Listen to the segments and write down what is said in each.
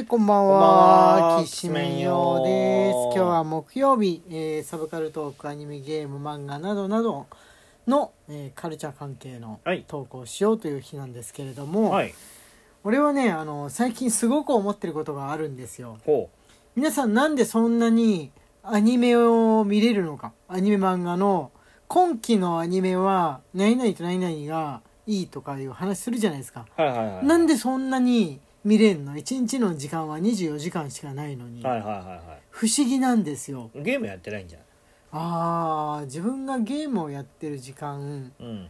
はい、こんばんは。はきしめんようです。今日は木曜日、えーサブカルトーク、アニメ、ゲーム、漫画などなどの、えーカルチャー関係のはい投稿をしようという日なんですけれども、はい俺はね、あの、最近すごく思ってることがあるんですよ。ほ皆さんなんでそんなにアニメを見れるのか？アニメ漫画の今期のアニメは何々と何々がいいとかいう話するじゃないですか。うはいはいはいなんでそんなに見れんの ?1 日の時間は24時間しかないのに、はいはいはいは不思議なんですよ。いゲームやってないんじゃん。あー自分がゲームをやってる時間うん。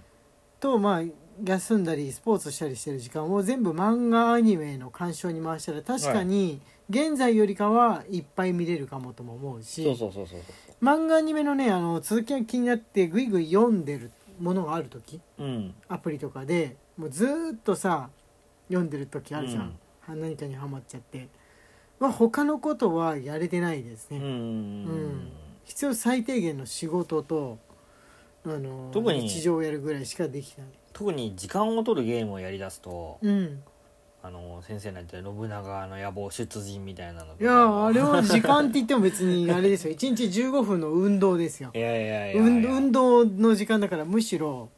とまあ休んだりスポーツしたりしてる時間を全部漫画アニメの鑑賞に回したら確かに現在よりかはいっぱい見れるかもとも思うしそうそうそうそう。漫画アニメのねあの続きが気になってぐいぐい読んでるものがある時うん。アプリとかでもうずーっとさ読んでる時あるじゃん、うん。は何かにハマっちゃって。は他のことはやれてないですね、うんん必要最低限の仕事とあの特に日常をやるぐらいしかできない。特に時間を取るゲームをやりだすとうん。あの先生の言ってる信長の野望出陣みたいなのいやあれは時間って言っても別にあれですよ。1日15分の運動ですよ。いやいやいや運動の時間だからむしろ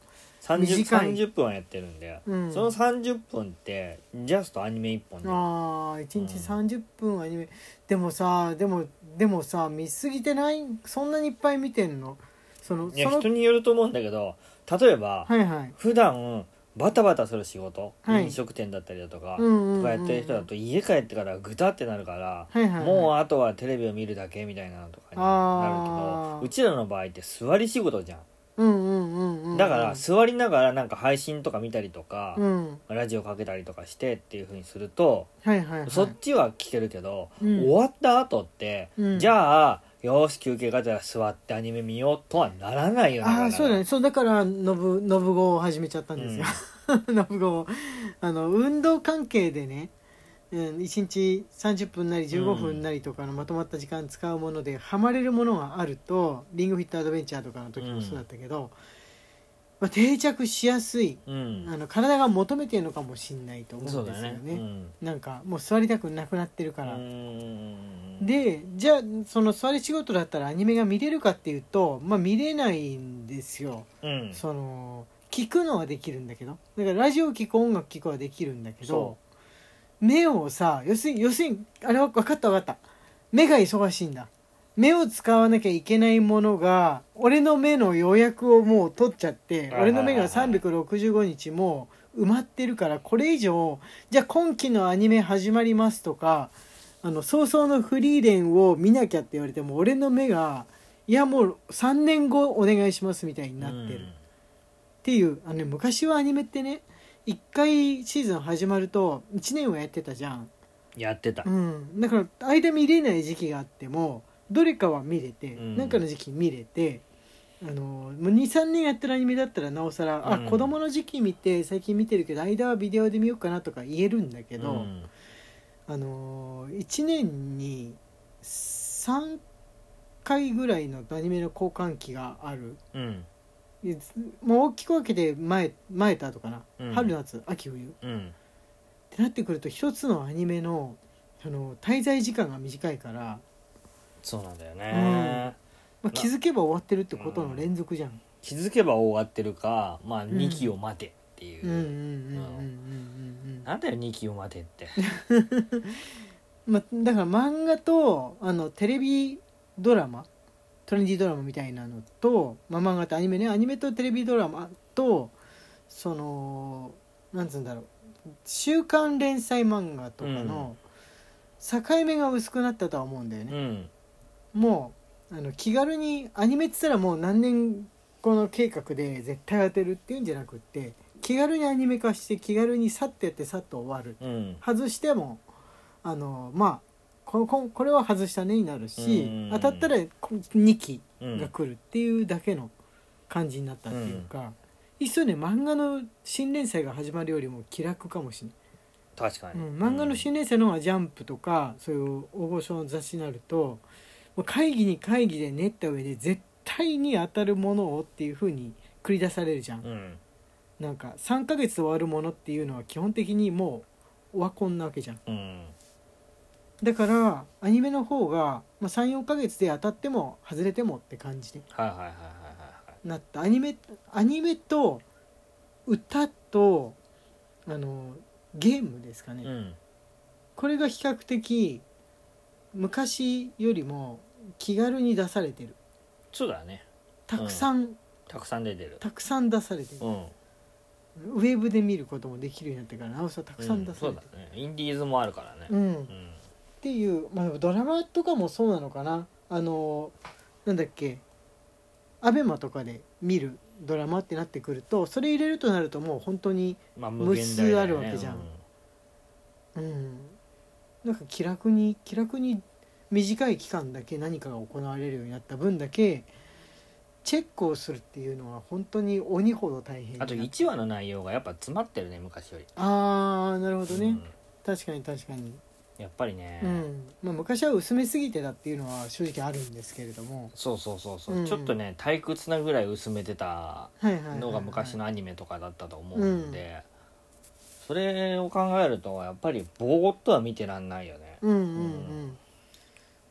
30, 短い。30分はやってるんで、うん。その30分ってジャストアニメ1本で。ああ1日30分アニメ、でもさでもでもさ見すぎてない？そんなにいっぱい見てんの？そのいや人によると思うんだけど例えば、はいはい。普段バタバタする仕事、はい。飲食店だったりだとか、うんうんうんうん。とかやってる人だと家帰ってからグタってなるから、はいはいはい。もうあとはテレビを見るだけみたいなのとかになるけどうちらの場合って座り仕事じゃんうんうんうんうんだから座りながらなんか配信とか見たりとか、うん。ラジオかけたりとかしてっていう風にすると、はいはいはい。そっちは聞けるけど、うん。終わった後って、うん。じゃあよーし休憩がてら座ってアニメ見ようとはならないよねああそうだね。そうだからノブノブ語を始めちゃったんですよ、ノブ語をあの運動関係でね、うん、1日30分なり15分なりとかのまとまった時間使うものでハマれるものがあるとリングフィットアドベンチャーとかの時もそうだったけど、まあ、定着しやすいうん。あの体が求めてるのかもしれないと思そううんだですよね。よね。うん。なんかもう座りたくなくなってるから、うん。でじゃあその座り仕事だったらアニメが見れるかっていうとまあ見れないんですよ。うん。その聞くのはできるんだけど。だからラジオ聞く音楽聞くはできるんだけどそ目をさ要するに要するにあれは分かった分かった。目が忙しいんだ。目を使わなきゃいけないものが俺の目の予約をもう取っちゃってはい俺の目がはいはいはい365日もう埋まってるからこれ以上じゃあ今期のアニメ始まりますとかあの早々のフリーレンを見なきゃって言われても俺の目がいやもう3年後お願いしますみたいになってる、っていうあの、ね、昔はアニメってね1回シーズン始まると1年はやってたじゃん、やってた。うん、だから間見れない時期があってもどれかは見れてうん。なんかの時期見れてあの23年やってるアニメだったらなおさら、あうん。子供の時期見て最近見てるけど間はビデオで見ようかなとか言えるんだけど、うん。あの1年に3回ぐらいのアニメの交換期がある。うんもう大きく分けて前前と後かな、うん。春夏秋冬。っうん。てなってくると一つのアニメのあの滞在時間が短いから、そうなんだよね。まあ、気づけば終わってるってことの連続じゃん、気づけば終わってるかまあん。2期を待てっていう。うん、うんうんうんうんうんなんだよ2期を待てって。まあ、だから漫画とあのテレビドラマトレンディードラマみたいなのと、まあ、漫画とアニメね。アニメとテレビドラマとそのなんつうんだろう。週刊連載漫画とかの境目が薄くなったとは思うんだよね、うん。もうあの気軽にアニメっつったらもう何年この計画で絶対当てるっていうんじゃなくって気軽にアニメ化して気軽にさっとやってさっと終わる。うん。外してもあのまあこここれは外したねになるしうん。当たったら2期うん。が来るっていうだけの感じになったっていうか、いっそね漫画の新連載が始まるよりも気楽かもしれない、確かに。うん、漫画の新連載の方がジャンプとかそういう大御所の雑誌になるともう会議に会議で練った上で絶対に当たるものをっていうふうに繰り出されるじゃん、うん。なんか3ヶ月で終わるものっていうのは基本的にもうオワコンなわけじゃん。うんだからアニメの方が、まあ、34ヶ月で当たっても外れてもって感じではいはいはいはいはいなった。アニメアニメと歌とあのゲームですかね、はいうん。これが比較的昔よりも気軽に出されてる。そうだね。たくさん、たくさん出てる。たくさん出されてる、うん。ウェブで見ることもできるようになってからなおさらたくさん出さそうれてる、だね。インディーズもあるからね。うんっうんていう、まあ、ドラマとかもそうなのかな。あのなんだっけ。アベマとかで見るドラマってなってくるとそれ入れるとなるともう本当にまあ無数あるわけじゃん。うん。なんか気楽に気楽に短い期間だけ何かが行われるようになった分だけチェックをするっていうのは本当に鬼ほど大変あと1話の内容がやっぱ詰まってるね昔より。ああなるほどね、うん。確かに確かに、やっぱりね。うん。まあ、昔は薄めすぎてたっていうのは正直あるんですけれども。そうそうそうそう、うん。ちょっとね退屈なぐらい薄めてたはいはいはいはい。のが昔のアニメとかだったと思うんで、それを考えるとやっぱりぼーっとは見てらんないよね。うんうんうん、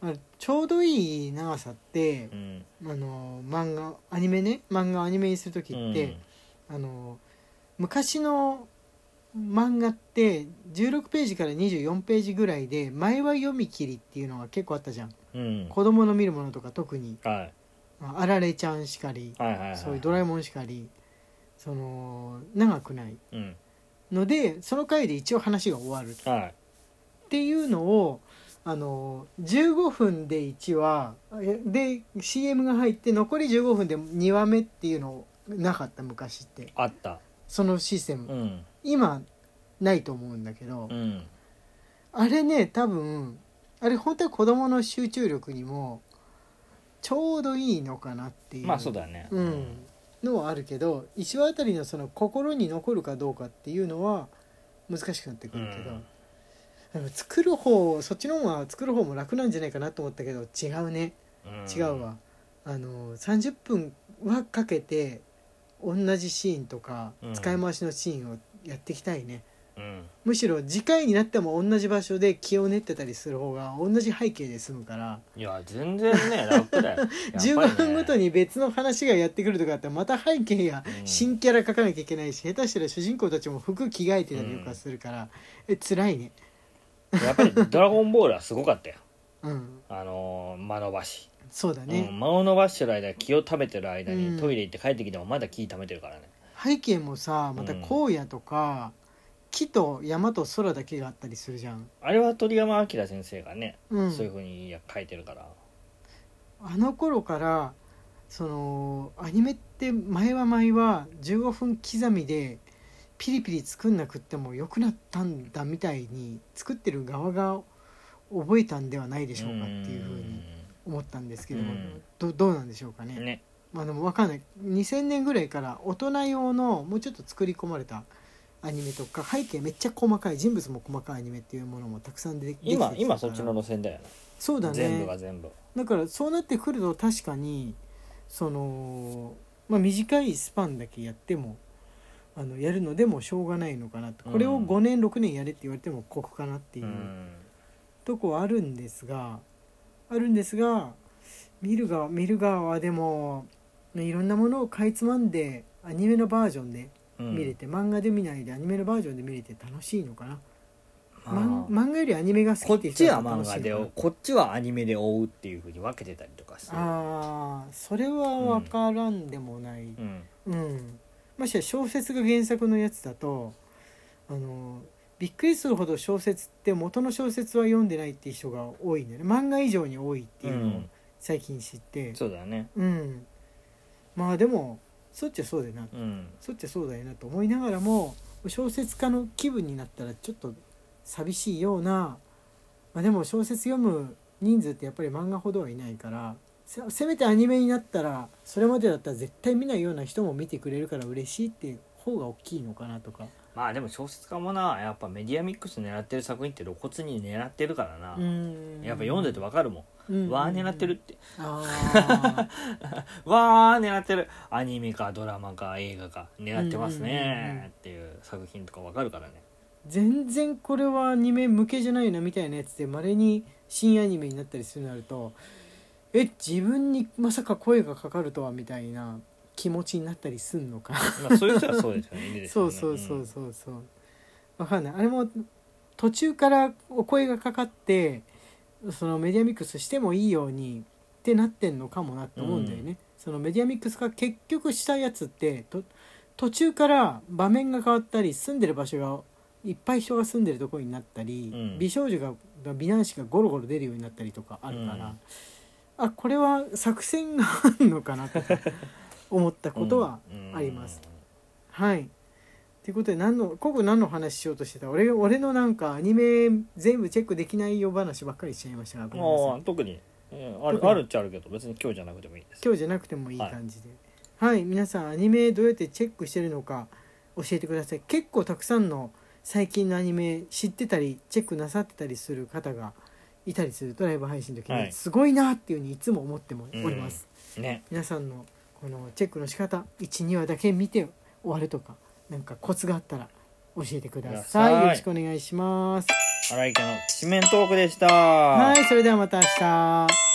まあ、ちょうどいい長さってう、ん。あの漫画アニメね。漫画アニメにする時って、あの昔の漫画って16ページから24ページぐらいで前は読み切りっていうのが結構あったじゃん。うん、うん子供の見るものとか特に。はい。まああられちゃんしかりはいはいはいそういうドラえもんしかりその長くない。うん。のでその回で一応話が終わるっはい。ていうのをあの15分で1話えで CM が入って残り15分で2話目っていうのなかった昔って。あったそのシステム。うん。今ないと思うんだけど、うん。あれね多分あれ本当は子供の集中力にもちょうどいいのかなっていうまあそうだね。うん、のはあるけど1話あたりのその心に残るかどうかっていうのは難しくなってくるけど、うん。作る方そっちの方が作る方も楽なんじゃないかなと思ったけど違うね。うん。違うわ、あの30分はかけて同じシーンとかうん。使い回しのシーンをやっていきたいね、うん。むしろ次回になっても同じ場所で気を練ってたりする方が同じ背景で済むから。いや全然ね楽だよ。やっぱりね。15分ごとに別の話がやってくるとかあったらまた背景やうん。新キャラ描かなきゃいけないし下手したら主人公たちも服着替えてたりとかするから、え辛いね。やっぱり「ドラゴンボール」はすごかったようん。あのー間延ばし、そうだね、うん、間を伸ばしてる間気を食べてる間うん。にトイレ行って帰ってきてもまだ気食べてるからね。背景もさまたうん。荒野とか、木と山と空だけがあったりするじゃん、あれは鳥山明先生がね、うん、そういうふうに書いてるから。あの頃からそのアニメって前は前は15分刻みでピリピリ作んなくってもよくなったんだみたいに作ってる側が覚えたんではないでしょうかっていうふうに思ったんですけども、うん。どどうなんでしょうかね。ね。まあでも分かんない。2000年ぐらいから大人用のもうちょっと作り込まれたアニメとか背景めっちゃ細かい人物も細かいアニメっていうものもたくさん出てきて今今そっちの路線だよねそうだね全部が全部だからそうなってくると確かにその、まあ、短いスパンだけやってもあのやるのでもしょうがないのかなと。これをうん。5年6年やれって言われても酷かなっていうう、んとこはあるんですがあるんですが見る側見る側はでもいろんなものをかいつまんでアニメのバージョンでうん。見れて、漫画で見ないでアニメのバージョンで見れて楽しいのかな、ま漫画よりアニメが好きこっていう人っちは漫画でこっちはアニメで追うっていうふうに分けてたりとかしてああそれは分からんでもない、うん。うん。ましてや小説が原作のやつだとあのびっくりするほど小説って元の小説は読んでないっていう人が多いんだよね。漫画以上に多いっていうのをうん。最近知って。そうだよね。うん。まあでもそっちはそうだよな。うん。そっちはそうだよなと思いながらも小説家の気分になったらちょっと寂しいような、まあ、でも小説読む人数ってやっぱり漫画ほどはいないからせせめてアニメになったらそれまでだったら絶対見ないような人も見てくれるから嬉しいっていう方が大きいのかなとかまあでも小説家もなやっぱメディアミックス狙ってる作品って露骨に狙ってるからな、うん。やっぱ読んでてわかるもん、うん。わー狙ってるって。あわー狙ってる。アニメかドラマか映画か狙ってますねっていう作品とかわかるからね。全然これはアニメ向けじゃないなみたいなやつでまれに新アニメになったりするなるとえ自分にまさか声がかかるとはみたいな気持ちになったりすんのか。まあそういう人はそうですよねいいですそうよねそうそうそうそう。わかんない。あれも途中からお声がかかってそのメディアミックスしてもいいようにってなってんのかもなって思うんだよね、そのメディアミックスが結局したやつってと途中から場面が変わったり住んでる場所がいっぱい人が住んでるところになったり、うん。美少女が美男子がゴロゴロ出るようになったりとかあるから、うん。あこれは作戦があるのかなとか思ったことはあります。はい。ということで何のここ何の話しようとしてた？俺俺のなんかアニメ全部チェックできないよ話ばっかりしちゃいましたがあ特に、うんあるあるっちゃあるけど別に今日じゃなくてもいいです。今日じゃなくてもいい感じで。はい、皆さんアニメどうやってチェックしてるのか教えてください。結構たくさんの最近のアニメ知ってたりチェックなさってたりする方がいたりするとライブ配信の時に、はい。すごいなっていうふうにいつも思ってもおります、ね。皆さんのこのチェックの仕方12話だけ見て終わるとかなんかコツがあったら教えてくだささいい。よろしくお願いします。荒井家の七面トークでした。はいそれではまた明日